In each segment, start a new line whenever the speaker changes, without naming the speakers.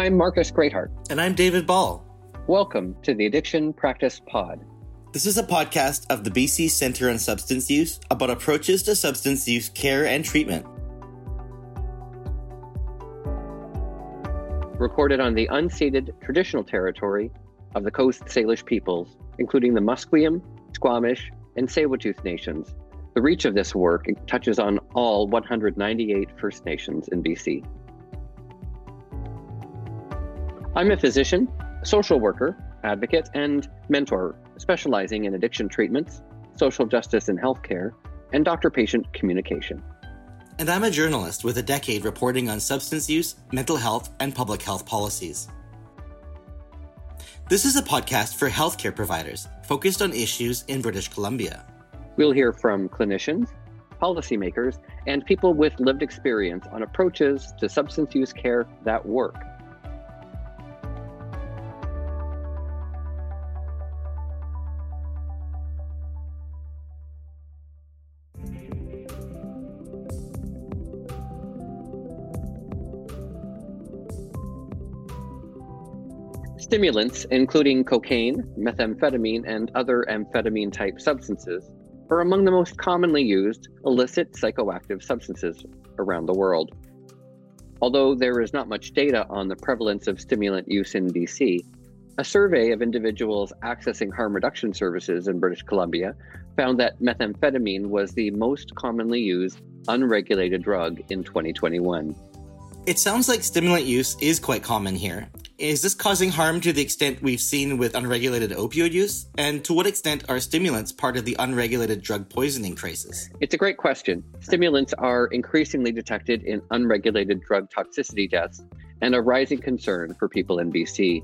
I'm Marcus Greatheart.
And I'm David Ball.
Welcome to the Addiction Practice Pod.
This is a podcast of the BC Centre on Substance Use about approaches to substance use care and treatment.
Recorded on the unceded traditional territory of the Coast Salish peoples, including the Musqueam, Squamish, and Tsleil-Waututh nations. The reach of this work touches on all 198 First Nations in BC. I'm a physician, social worker, advocate, and mentor specializing in addiction treatments, social justice and healthcare, and doctor patient communication.
And I'm a journalist with a decade reporting on substance use, mental health, and public health policies. This is a podcast for healthcare providers focused on issues in British Columbia.
We'll hear from clinicians, policymakers, and people with lived experience on approaches to substance use care that work Stimulants, including cocaine, methamphetamine, and other amphetamine type substances, are among the most commonly used illicit psychoactive substances around the world. Although there is not much data on the prevalence of stimulant use in BC, a survey of individuals accessing harm reduction services in British Columbia found that methamphetamine was the most commonly used unregulated drug in 2021.
It sounds like stimulant use is quite common here, is this causing harm to the extent we've seen with unregulated opioid use? And to what extent are stimulants part of the unregulated drug poisoning crisis?
It's a great question. Stimulants are increasingly detected in unregulated drug toxicity deaths and a rising concern for people in BC.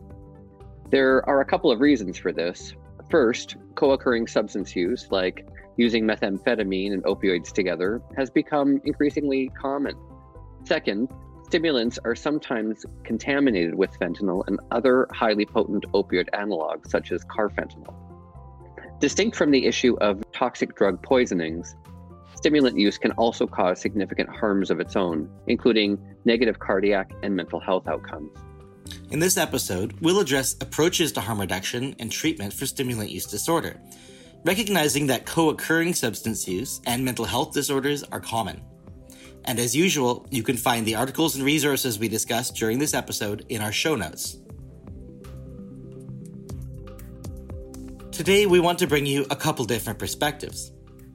There are a couple of reasons for this. First, co occurring substance use, like using methamphetamine and opioids together, has become increasingly common. Second, Stimulants are sometimes contaminated with fentanyl and other highly potent opioid analogs, such as carfentanil. Distinct from the issue of toxic drug poisonings, stimulant use can also cause significant harms of its own, including negative cardiac and mental health outcomes.
In this episode, we'll address approaches to harm reduction and treatment for stimulant use disorder, recognizing that co occurring substance use and mental health disorders are common. And as usual, you can find the articles and resources we discussed during this episode in our show notes. Today, we want to bring you a couple different perspectives.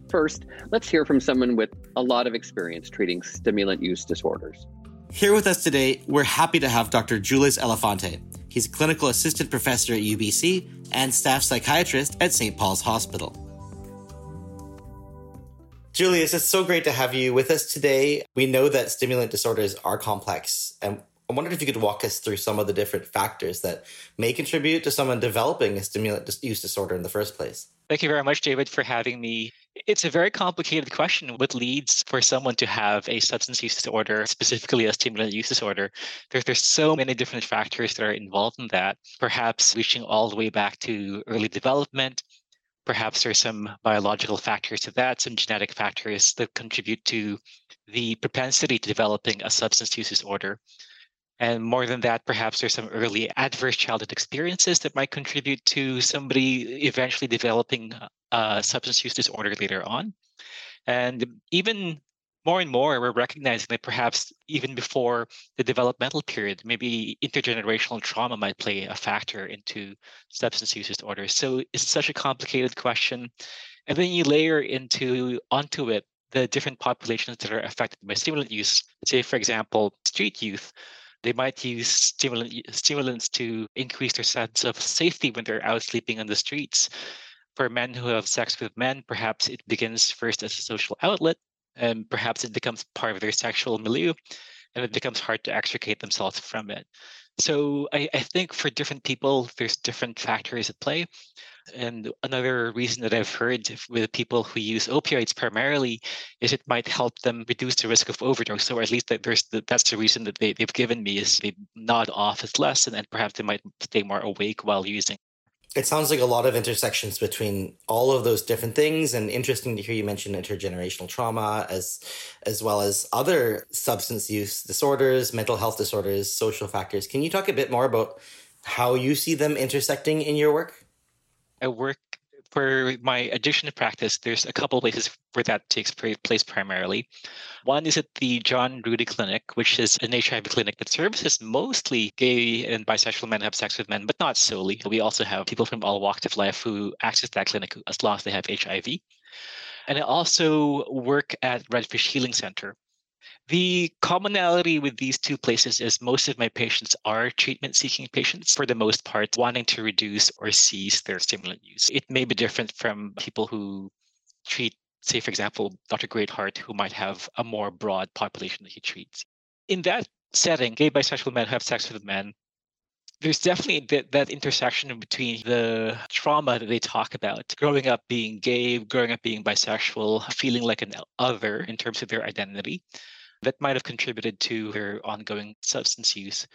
First, let's hear from someone with a lot of experience treating stimulant use disorders.
Here with us today, we're happy to have Dr. Julius Elefante. He's a clinical assistant professor at UBC and staff psychiatrist at St. Paul's Hospital. Julius, it's so great to have you with us today. We know that stimulant disorders are complex, and I wondered if you could walk us through some of the different factors that may contribute to someone developing a stimulant use disorder in the first place.
Thank you very much, David, for having me. It's a very complicated question. What leads for someone to have a substance use disorder, specifically a stimulant use disorder? There, there's so many different factors that are involved in that, perhaps reaching all the way back to early development, Perhaps there's some biological factors to that, some genetic factors that contribute to the propensity to developing a substance use disorder. And more than that, perhaps there's some early adverse childhood experiences that might contribute to somebody eventually developing a substance use disorder later on. And even more and more we're recognizing that perhaps even before the developmental period maybe intergenerational trauma might play a factor into substance use disorders so it's such a complicated question. And then you layer into onto it the different populations that are affected by stimulant use. Say for example street youth they might use stimulant, stimulants to increase their sense of safety when they're out sleeping on the streets. For men who have sex with men, perhaps it begins first as a social outlet and perhaps it becomes part of their sexual milieu and it becomes hard to extricate themselves from it. So I, I, think for different people, there's different factors at play. And another reason that I've heard with people who use opioids primarily is it might help them reduce the risk of overdose. So at least that there's the, that's the reason that they, they've given me is they nod off as less and then perhaps they might stay more awake while using.
It sounds like a lot of intersections between all of those different things and interesting to hear you mention intergenerational trauma as as well as other substance use disorders mental health disorders social factors. Can you talk a bit more about how you see them intersecting in your work?
I work for my addiction practice, there's a couple places where that takes place primarily. One is at the John Ruedy Clinic, which is an HIV clinic that services mostly gay and bisexual men who have sex with men, but not solely. We also have people from all walks of life who access that clinic as long as they have HIV. And I also work at Redfish Healing Center, the commonality with these two places is most of my patients are treatment seeking patients, for the most part, wanting to reduce or cease their stimulant use. It may be different from people who treat, say, for example, Dr. Greatheart, who might have a more broad population that he treats. In that setting, gay bisexual men who have sex with men, there's definitely that, that intersection between the trauma that they talk about growing up being gay growing up being bisexual feeling like an other in terms of their identity that might have contributed to their ongoing substance use.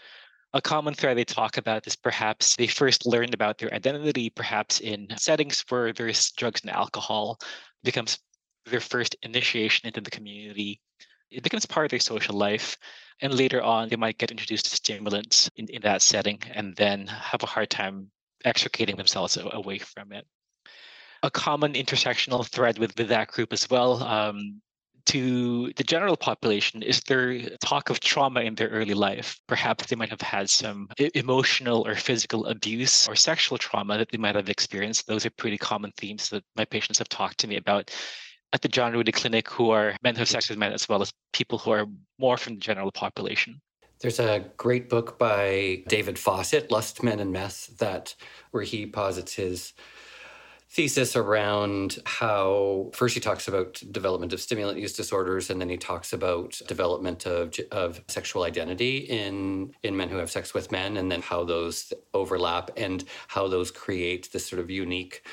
A common thread they talk about is perhaps they first learned about their identity, perhaps in settings where there's drugs and alcohol, becomes their first initiation into the community. It becomes part of their social life. And later on, they might get introduced to stimulants in, in that setting and then have a hard time extricating themselves away from it. A common intersectional thread with, with that group as well um, to the general population is there talk of trauma in their early life. Perhaps they might have had some emotional or physical abuse or sexual trauma that they might have experienced. Those are pretty common themes that my patients have talked to me about at the John Ruedy Clinic who are men who have sex with men as well as people who are more from the general population.
There's a great book by David Fawcett, Lust, Men, and Meth, that where he posits his thesis around how first he talks about development of stimulant use disorders and then he talks about development of, of sexual identity in in men who have sex with men and then how those overlap and how those create this sort of unique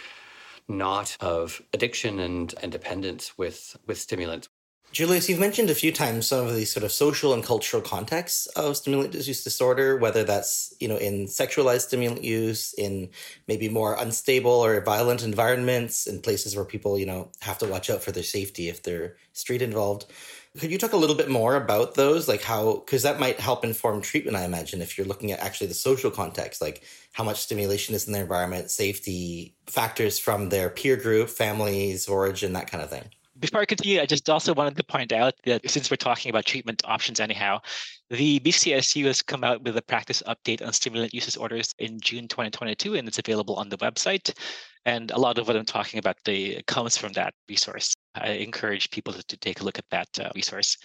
knot of addiction and, and dependence with with stimulants
Julius, you've mentioned a few times some of these sort of social and cultural contexts of stimulant use disorder, whether that's, you know, in sexualized stimulant use, in maybe more unstable or violent environments, in places where people, you know, have to watch out for their safety if they're street involved. Could you talk a little bit more about those? Like how, because that might help inform treatment, I imagine, if you're looking at actually the social context, like how much stimulation is in their environment, safety, factors from their peer group, families, origin, that kind of thing.
Before I continue, I just also wanted to point out that since we're talking about treatment options anyhow, the BCCSU has come out with a practice update on stimulant use disorders in June 2022, and it's available on the website. And a lot of what I'm talking about the, comes from that resource. I encourage people to, to take a look at that uh, resource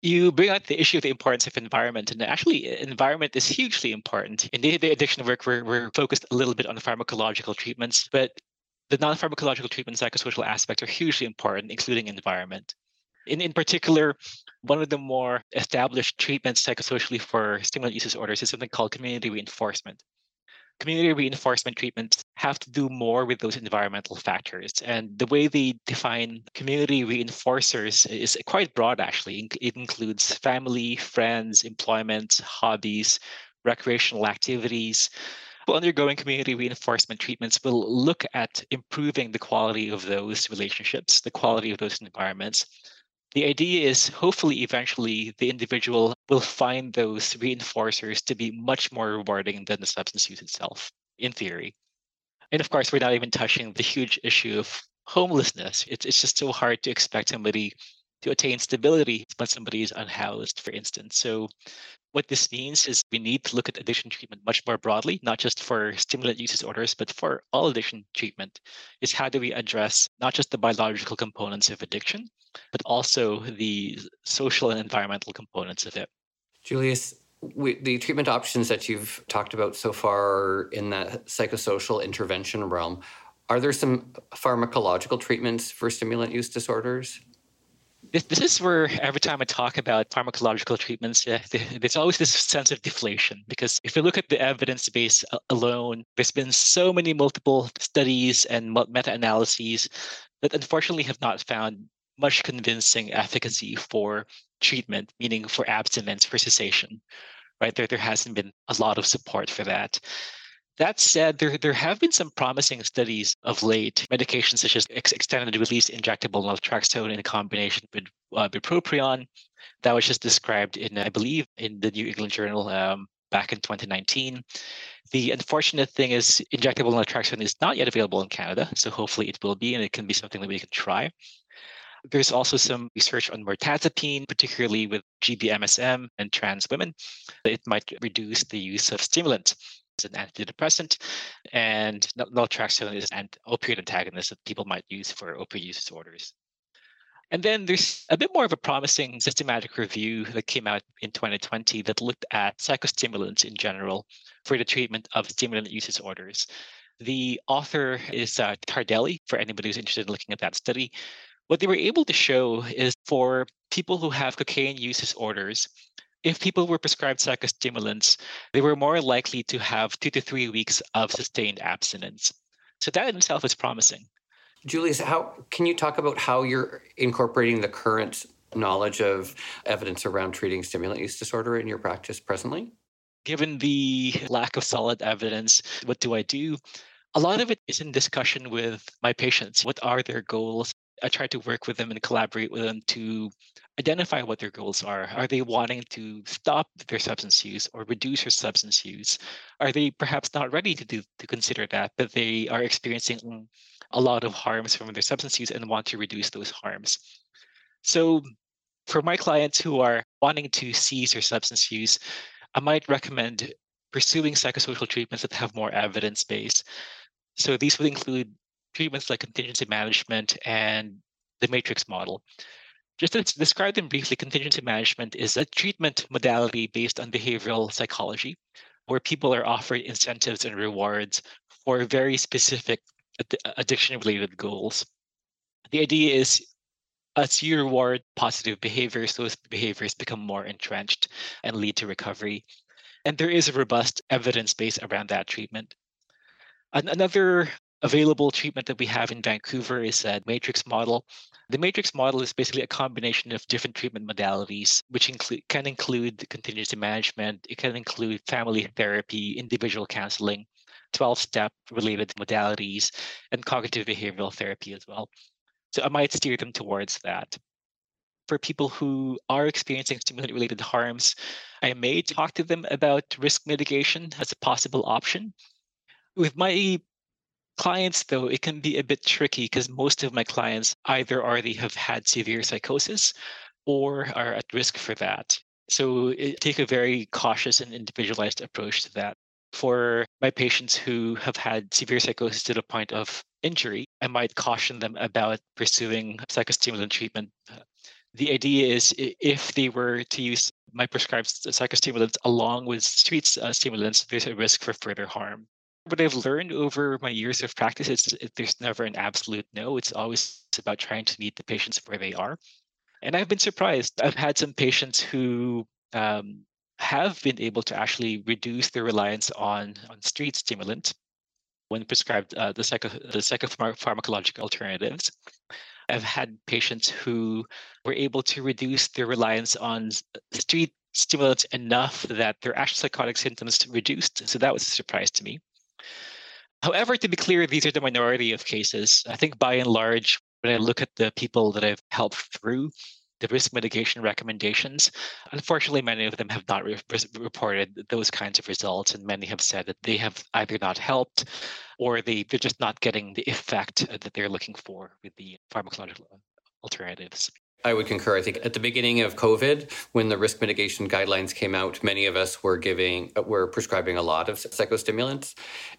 you bring out the issue of the importance of environment and actually environment is hugely important in day-to-day addiction work we're, we're focused a little bit on the pharmacological treatments but the non-pharmacological treatment psychosocial aspects are hugely important, including environment. In, in particular, one of the more established treatments psychosocially for stimulant use disorders is something called community reinforcement. Community reinforcement treatments have to do more with those environmental factors. And the way they define community reinforcers is quite broad, actually. It includes family, friends, employment, hobbies, recreational activities, people undergoing community reinforcement treatments will look at improving the quality of those relationships, the quality of those environments. The idea is hopefully eventually the individual will find those reinforcers to be much more rewarding than the substance use itself, in theory. And of course, we're not even touching the huge issue of homelessness. It's, it's just so hard to expect somebody to attain stability when somebody is unhoused, for instance. So what this means is we need to look at addiction treatment much more broadly, not just for stimulant use disorders, but for all addiction treatment. Is how do we address not just the biological components of addiction, but also the social and environmental components of it.
Julius, we, the treatment options that you've talked about so far in that psychosocial intervention realm, are there some pharmacological treatments for stimulant use disorders?
This, this is where every time I talk about pharmacological treatments, yeah, there's always this sense of deflation because if you look at the evidence base alone, there's been so many multiple studies and meta-analyses that unfortunately have not found much convincing efficacy for treatment, meaning for abstinence, for cessation. Right there, there hasn't been a lot of support for that. That said, there, there have been some promising studies of late. Medications such as ex- extended release injectable naltrexone in combination with uh, bupropion, that was just described in, I believe, in the New England Journal um, back in 2019. The unfortunate thing is injectable naltrexone is not yet available in Canada, so hopefully it will be, and it can be something that we can try. There's also some research on mirtazapine, particularly with GBMSM and trans women. It might reduce the use of stimulants an antidepressant, and naltrexone is an opioid antagonist that people might use for opioid use disorders. And then there's a bit more of a promising systematic review that came out in 2020 that looked at psychostimulants in general for the treatment of stimulant use disorders. The author is uh, Tardelli, for anybody who's interested in looking at that study. What they were able to show is for people who have cocaine use disorders, if people were prescribed psychostimulants, they were more likely to have two to three weeks of sustained abstinence. So that in itself is promising.
Julius, how can you talk about how you're incorporating the current knowledge of evidence around treating stimulant use disorder in your practice presently?
Given the lack of solid evidence, what do I do? A lot of it is in discussion with my patients. What are their goals? I try to work with them and collaborate with them to identify what their goals are. Are they wanting to stop their substance use or reduce their substance use? Are they perhaps not ready to do to consider that, but they are experiencing a lot of harms from their substance use and want to reduce those harms? So for my clients who are wanting to cease their substance use, I might recommend pursuing psychosocial treatments that have more evidence base. So these would include treatments like contingency management and the matrix model. Just to describe them briefly, contingency management is a treatment modality based on behavioral psychology, where people are offered incentives and rewards for very specific ad- addiction related goals. The idea is as you reward positive behaviors, those behaviors become more entrenched and lead to recovery. And there is a robust evidence base around that treatment. Another available treatment that we have in Vancouver is a matrix model. The matrix model is basically a combination of different treatment modalities, which include can include contingency management, it can include family therapy, individual counseling, 12-step related modalities, and cognitive behavioral therapy as well. So I might steer them towards that. For people who are experiencing stimulant related harms, I may talk to them about risk mitigation as a possible option. With my clients, though, it can be a bit tricky because most of my clients either already have had severe psychosis or are at risk for that. So it, take a very cautious and individualized approach to that. For my patients who have had severe psychosis to the point of injury, I might caution them about pursuing psychostimulant treatment. The idea is if they were to use my prescribed psychostimulants along with street uh, stimulants, there's a risk for further harm what I've learned over my years of practice is there's never an absolute no. It's always about trying to meet the patients where they are. And I've been surprised. I've had some patients who um, have been able to actually reduce their reliance on, on street stimulant when prescribed uh, the, psycho, the psychopharmacological alternatives. I've had patients who were able to reduce their reliance on street stimulants enough that their actual psychotic symptoms reduced. So that was a surprise to me. However, to be clear, these are the minority of cases. I think by and large, when I look at the people that I've helped through the risk mitigation recommendations, unfortunately, many of them have not re- reported those kinds of results, and many have said that they have either not helped or they, they're just not getting the effect that they're looking for with the pharmacological alternatives.
I would concur. I think at the beginning of COVID, when the risk mitigation guidelines came out, many of us were giving, were prescribing a lot of psychostimulants,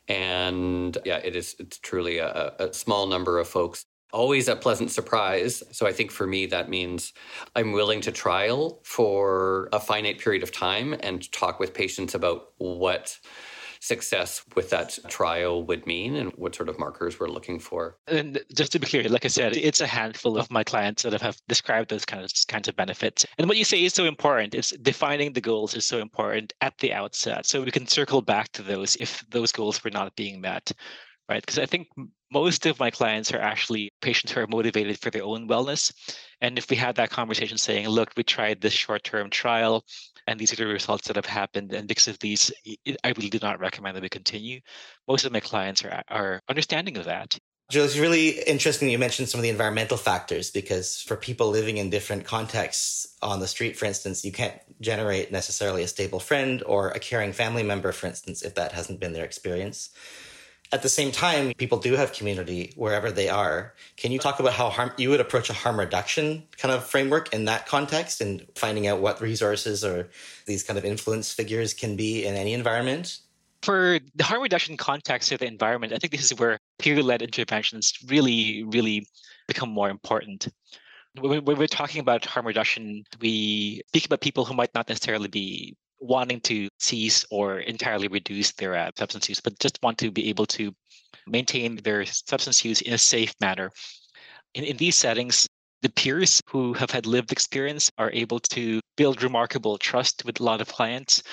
and yeah, it is it's truly a, a small number of folks. Always a pleasant surprise. So I think for me that means I'm willing to trial for a finite period of time and talk with patients about what success with that trial would mean and what sort of markers we're looking for.
And just to be clear, like I said, it's a handful of my clients that have described those kinds of, kinds of benefits. And what you say is so important. It's defining the goals is so important at the outset. So we can circle back to those if those goals were not being met right? Because I think most of my clients are actually patients who are motivated for their own wellness. And if we had that conversation saying, look, we tried this short term trial and these are the results that have happened, and because of these, I really do not recommend that we continue. Most of my clients are, are understanding of that.
Joe, it's really interesting you mentioned some of the environmental factors because for people living in different contexts on the street, for instance, you can't generate necessarily a stable friend or a caring family member, for instance, if that hasn't been their experience. At the same time, people do have community wherever they are. Can you talk about how harm you would approach a harm reduction kind of framework in that context and finding out what resources or these kind of influence figures can be in any environment?
For the harm reduction context of the environment, I think this is where peer led interventions really, really become more important. When we're talking about harm reduction, we speak about people who might not necessarily be wanting to cease or entirely reduce their uh, substance use, but just want to be able to maintain their substance use in a safe manner. In, in these settings, the peers who have had lived experience are able to build remarkable trust with a lot of clients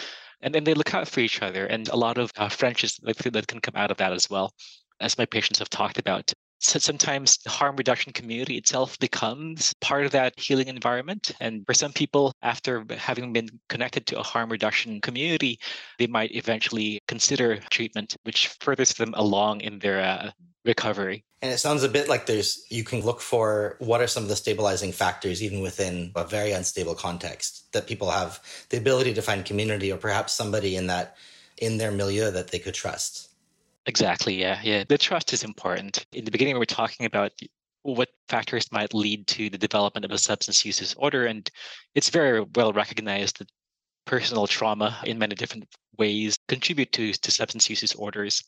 and then they look out for each other and a lot of uh, friendships that can come out of that as well as my patients have talked about so sometimes the harm reduction community itself becomes part of that healing environment. And for some people, after having been connected to a harm reduction community, they might eventually consider treatment, which furthers them along in their uh, recovery.
And it sounds a bit like there's you can look for what are some of the stabilizing factors even within a very unstable context that people have the ability to find community or perhaps somebody in that in their milieu that they could trust.
Exactly. Yeah. Yeah. The trust is important. In the beginning, we were talking about what factors might lead to the development of a substance use disorder. And it's very well recognized that personal trauma in many different ways contribute to, to substance use disorders.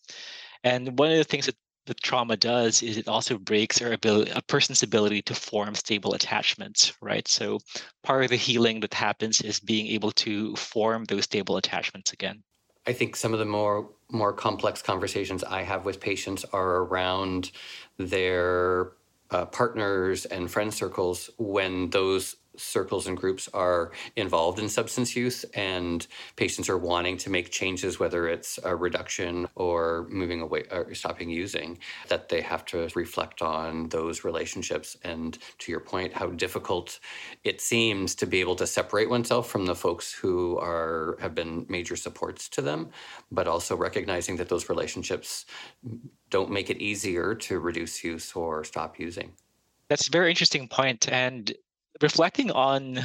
And one of the things that the trauma does is it also breaks ability, a person's ability to form stable attachments, right? So part of the healing that happens is being able to form those stable attachments again.
I think some of the more more complex conversations I have with patients are around their uh, partners and friend circles when those circles and groups are involved in substance use and patients are wanting to make changes, whether it's a reduction or moving away or stopping using, that they have to reflect on those relationships. And to your point, how difficult it seems to be able to separate oneself from the folks who are have been major supports to them, but also recognizing that those relationships don't make it easier to reduce use or stop using.
That's a very interesting point. And reflecting on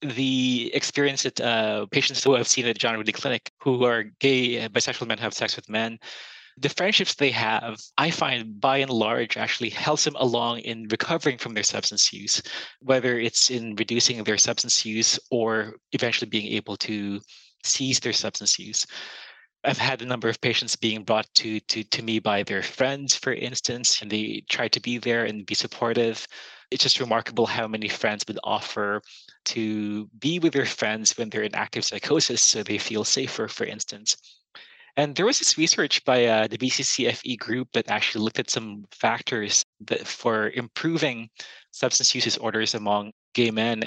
the experience that uh, patients who have seen at John Ruedy Clinic who are gay, bisexual men have sex with men, the friendships they have, I find by and large actually helps them along in recovering from their substance use, whether it's in reducing their substance use or eventually being able to cease their substance use. I've had a number of patients being brought to, to, to me by their friends, for instance, and they try to be there and be supportive it's just remarkable how many friends would offer to be with their friends when they're in active psychosis so they feel safer, for instance. And there was this research by uh, the BCCFE group that actually looked at some factors that for improving substance use disorders among gay men.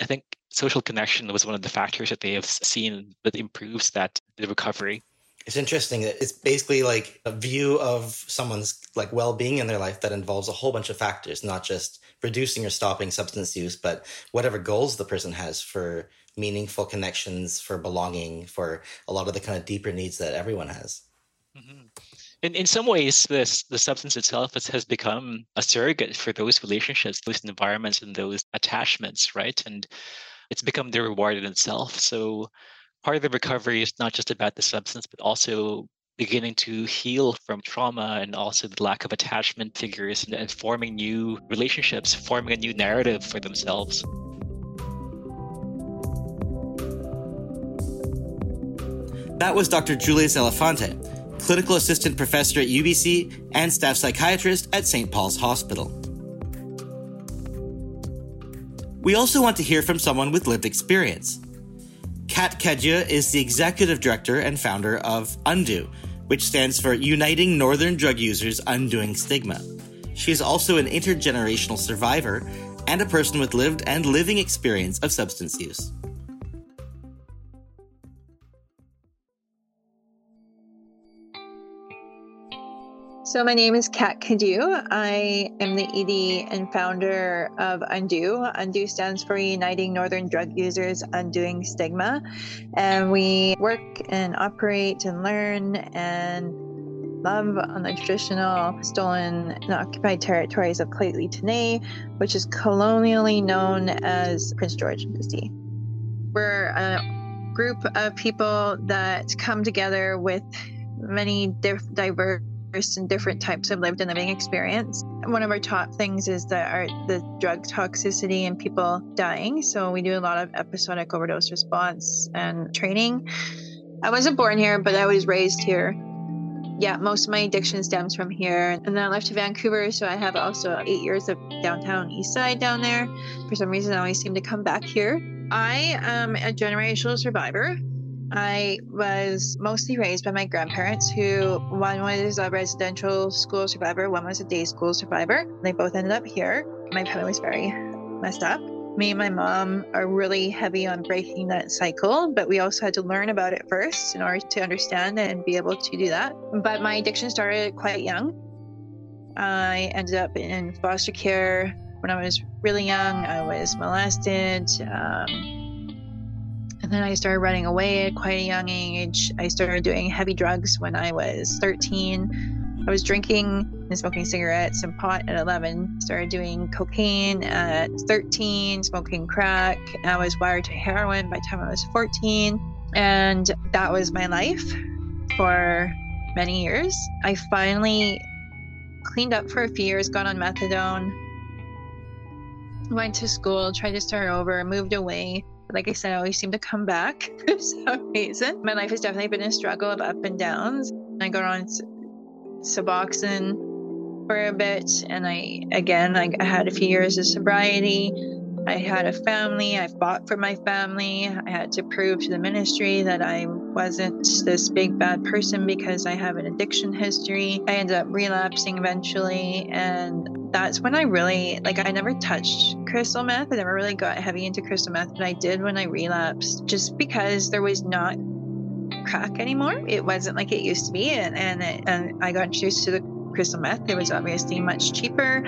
I think social connection was one of the factors that they have seen that improves that the recovery.
It's interesting it's basically like a view of someone's like well-being in their life that involves a whole bunch of factors, not just reducing or stopping substance use, but whatever goals the person has for meaningful connections, for belonging, for a lot of the kind of deeper needs that everyone has.
Mm-hmm. In, in some ways, this the substance itself has, has become a surrogate for those relationships, those environments, and those attachments, right? And it's become the reward in itself. So part of the recovery is not just about the substance, but also beginning to heal from trauma and also the lack of attachment figures and, and forming new relationships, forming a new narrative for themselves.
That was Dr. Julius Elefante, clinical assistant professor at UBC and staff psychiatrist at St. Paul's Hospital. We also want to hear from someone with lived experience. Katt Cadieux is the executive director and founder of UNDU, which stands for Uniting Northern Drug Users Undoing Stigma. She is also an intergenerational survivor and a person with lived and living experience of substance use.
So, my name is Katt Cadieux. I am the ED and founder of UNDU. UNDU stands for Uniting Northern Drug Users Undoing Stigma. And we work and operate and learn and love on the traditional stolen and occupied territories of Lheidli T'enneh, which is colonially known as Prince George Embassy. We're a group of people that come together with many diff- diverse and different types of lived and living experience. One of our top things is that our the drug toxicity and people dying. So we do a lot of episodic overdose response and training. I wasn't born here, but I was raised here. Yeah, most of my addiction stems from here. And then I left to Vancouver, so I have also eight years of downtown east side down there. For some reason, I always seem to come back here. I am a generational survivor. I was mostly raised by my grandparents, who one was a residential school survivor, one was a day school survivor. They both ended up here. My family was very messed up. Me and my mom are really heavy on breaking that cycle, but we also had to learn about it first in order to understand and be able to do that. But my addiction started quite young. I ended up in foster care when I was really young. I was molested. Um, and then I started running away at quite a young age. I started doing heavy drugs when I was 13. I was drinking and smoking cigarettes and pot at 11. Started doing cocaine at 13, smoking crack. I was wired to heroin by the time I was 14. And that was my life for many years. I finally cleaned up for a few years, got on methadone, went to school, tried to start over, moved away like I said, I always seem to come back for some reason. My life has definitely been a struggle of up and downs. I got on Suboxone for a bit, and I again I, I had a few years of sobriety. I had a family. I fought for my family. I had to prove to the ministry that I wasn't this big bad person because I have an addiction history. I ended up relapsing eventually, and that's when I really like I never touched crystal meth. I never really got heavy into crystal meth, but I did when I relapsed just because there was not crack anymore. It wasn't like it used to be and and, it, and I got introduced to the crystal meth. It was obviously much cheaper.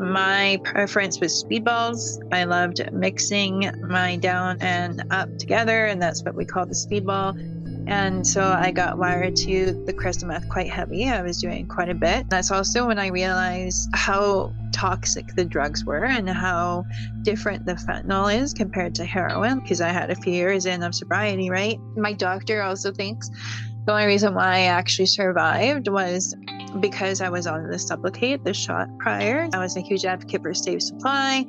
My preference was speedballs. I loved mixing my down and up together, and that's what we call the speedball. And so I got wired to the crystal meth quite heavy. I was doing quite a bit. That's also when I realized how toxic the drugs were and how different the fentanyl is compared to heroin because I had a few years in of sobriety, right? My doctor also thinks the only reason why I actually survived was because I was on the Sublocade, the shot prior. I was a huge advocate for safe supply.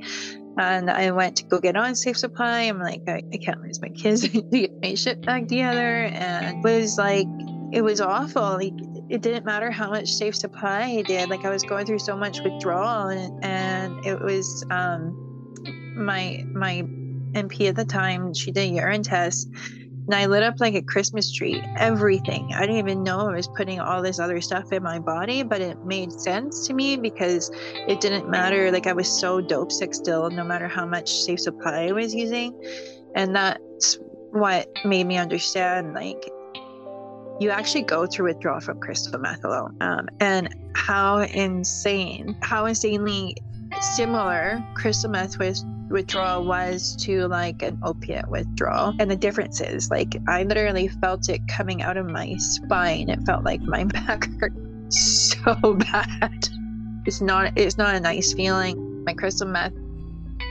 And I went to go get on Safe Supply. I'm like, I, I can't lose my kids to get my shit back together. And it was like, it was awful. Like, it didn't matter how much Safe Supply I did. Like, I was going through so much withdrawal, and, and it was um, my my NP at the time. She did a urine test, and I lit up like a Christmas tree, everything. I didn't even know I was putting all this other stuff in my body, but it made sense to me because it didn't matter. Like I was so dope sick still, no matter how much safe supply I was using. And that's what made me understand like you actually go through withdrawal from crystal meth alone. Um, and how insane, how insanely similar crystal meth was withdrawal was to like an opiate withdrawal. And the difference is like I literally felt it coming out of my spine. It felt like my back hurt so bad. It's not it's not a nice feeling. My crystal meth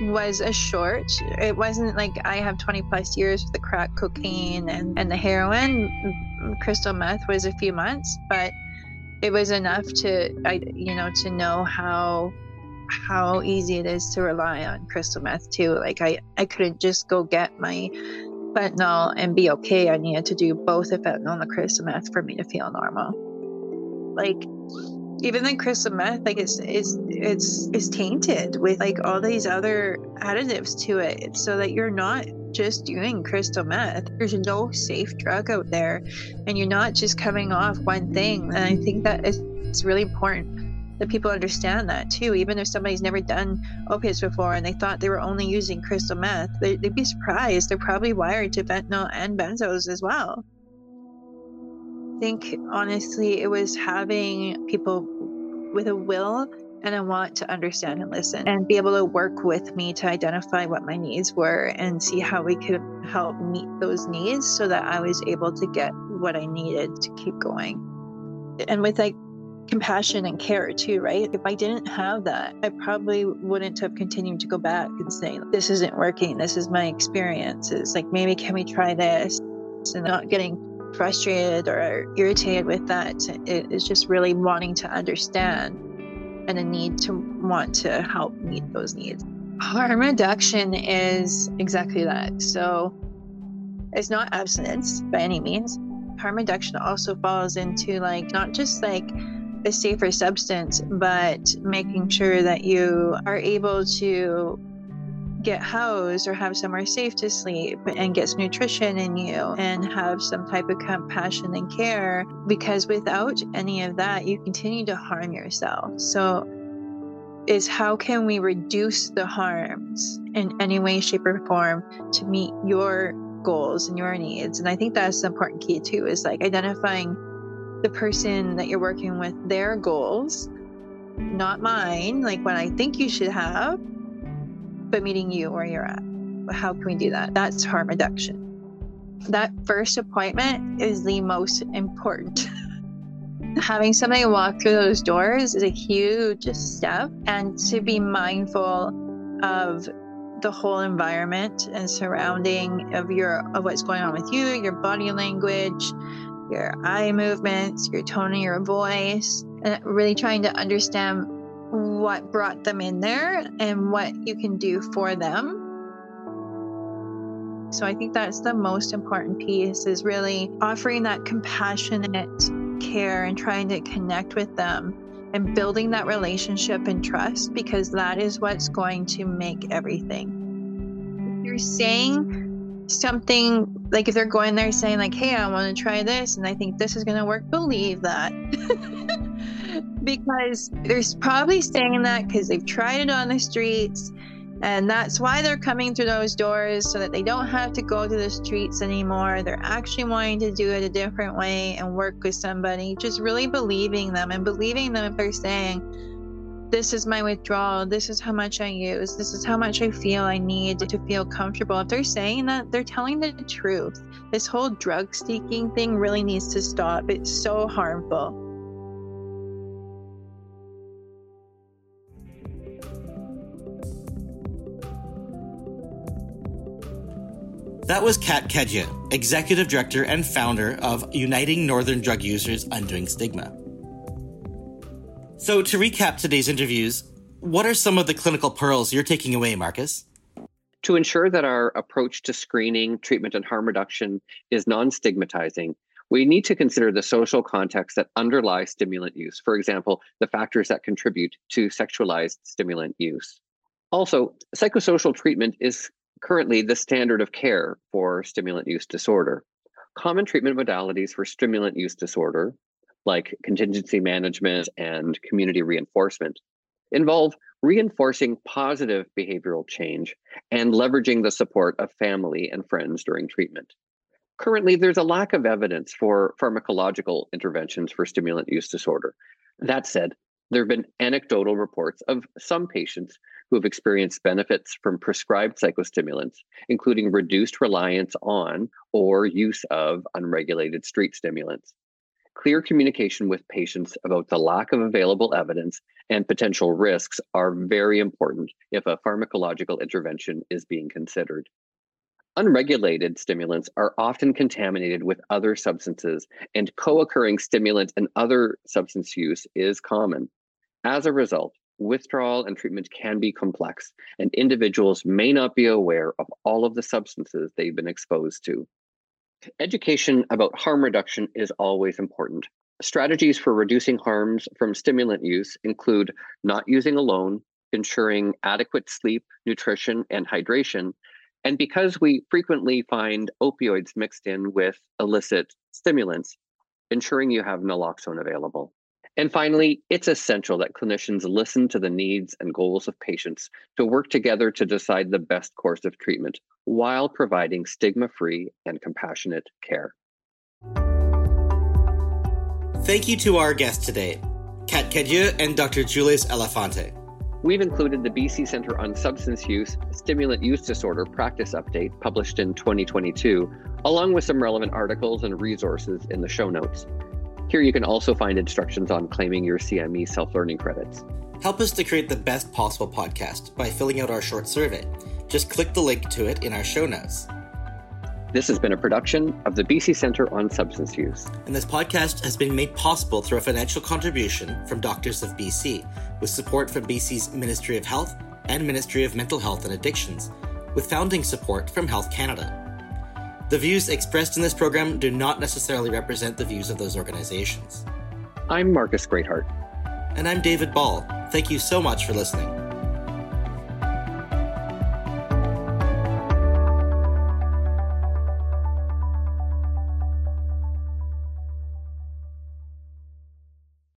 was a short. It wasn't like I have 20 plus years with the crack cocaine and, and the heroin. Mm, crystal meth was a few months, but it was enough to I you know to know how how easy it is to rely on crystal meth too. Like I, I couldn't just go get my fentanyl and be okay. I needed to do both the fentanyl and the crystal meth for me to feel normal. Like even the crystal meth, like it's it's it's it's tainted with like all these other additives to it, so that you're not just doing crystal meth. There's no safe drug out there, and you're not just coming off one thing. And I think that it's really important that people understand that too. Even if somebody's never done opiates before and they thought they were only using crystal meth, they, would be surprised. They're probably wired to fentanyl and benzos as well. I think honestly, it was having people with a will and a want to understand and listen and be able to work with me to identify what my needs were and see how we could help meet those needs so that I was able to get what I needed to keep going. And with like compassion and care too, right? If I didn't have that, I probably wouldn't have continued to go back and say, this isn't working. This is my experience. It's Like, maybe can we try this? And not getting frustrated or irritated with that. It is just really wanting to understand and a need to want to help meet those needs. Harm reduction is exactly that. So it's not abstinence by any means. Harm reduction also falls into like not just like a safer substance, but making sure that you are able to get housed or have somewhere safe to sleep and get some nutrition in you and have some type of compassion and care because without any of that you continue to harm yourself. So is how can we reduce the harms in any way shape or form to meet your goals and your needs? And i think that's the important key too is like identifying the person that you're working with their goals not mine like what i think you should have but meeting you where you're at. How can we do that? That's harm reduction. That first appointment is the most important. Having somebody walk through those doors is a huge step, and to be mindful of the whole environment and surrounding of your of what's going on with you, your body language, your eye movements, your tone of your voice, and really trying to understand what brought them in there and what you can do for them. So I think that's the most important piece is really offering that compassionate care and trying to connect with them and building that relationship and trust because that is what's going to make everything. If you're saying something like if they're going there saying like, "Hey, I want to try this and I think this is going to work," believe that. because they're probably saying that because they've tried it on the streets and that's why they're coming through those doors so that they don't have to go to the streets anymore. They're actually wanting to do it a different way and work with somebody, just really believing them and believing them if they're saying, This is my withdrawal. This is how much I use. This is how much I feel I need to feel comfortable. If they're saying that, they're telling the truth. This whole drug seeking thing really needs to stop. It's so harmful.
That was Katt Cadieux, Executive Director and founder of Uniting Northern Drug Users Undoing Stigma. So, to recap today's interviews, what are some of the clinical pearls you're taking away, Marcus?
To ensure that our approach to screening, treatment, and harm reduction is non stigmatizing, we need to consider the social context that underlie stimulant use. For example, the factors that contribute to sexualized stimulant use. Also, psychosocial treatment is currently the standard of care for stimulant use disorder. Common treatment modalities for stimulant use disorder, like contingency management and community reinforcement, involve reinforcing positive behavioral change and leveraging the support of family and friends during treatment. Currently, there's a lack of evidence for pharmacological interventions for stimulant use disorder. That said, there have been anecdotal reports of some patients who have experienced benefits from prescribed psychostimulants, including reduced reliance on or use of unregulated street stimulants. Clear communication with patients about the lack of available evidence and potential risks are very important if a pharmacological intervention is being considered. Unregulated stimulants are often contaminated with other substances, and co occurring stimulant and other substance use is common. As a result, withdrawal and treatment can be complex, and individuals may not be aware of all of the substances they've been exposed to. Education about harm reduction is always important. Strategies for reducing harms from stimulant use include not using alone, ensuring adequate sleep, nutrition, and hydration. And because we frequently find opioids mixed in with illicit stimulants, ensuring you have naloxone available. And finally, it's essential that clinicians listen to the needs and goals of patients to work together to decide the best course of treatment while providing stigma free and compassionate care.
Thank you to our guests today, Katt Cadieux and Dr. Julius Elefante.
We've included the BC Centre on Substance Use Stimulant Use Disorder Practice Update published in 2022, along with some relevant articles and resources in the show notes. Here you can also find instructions on claiming your CME self learning credits.
Help us to create the best possible podcast by filling out our short survey. Just click the link to it in our show notes.
This has been a production of the BC Centre on Substance Use.
And this podcast has been made possible through a financial contribution from Doctors of BC, with support from BC's Ministry of Health and Ministry of Mental Health and Addictions, with founding support from Health Canada. The views expressed in this program do not necessarily represent the views of those organizations.
I'm Marcus Greatheart.
And I'm David Ball. Thank you so much for listening.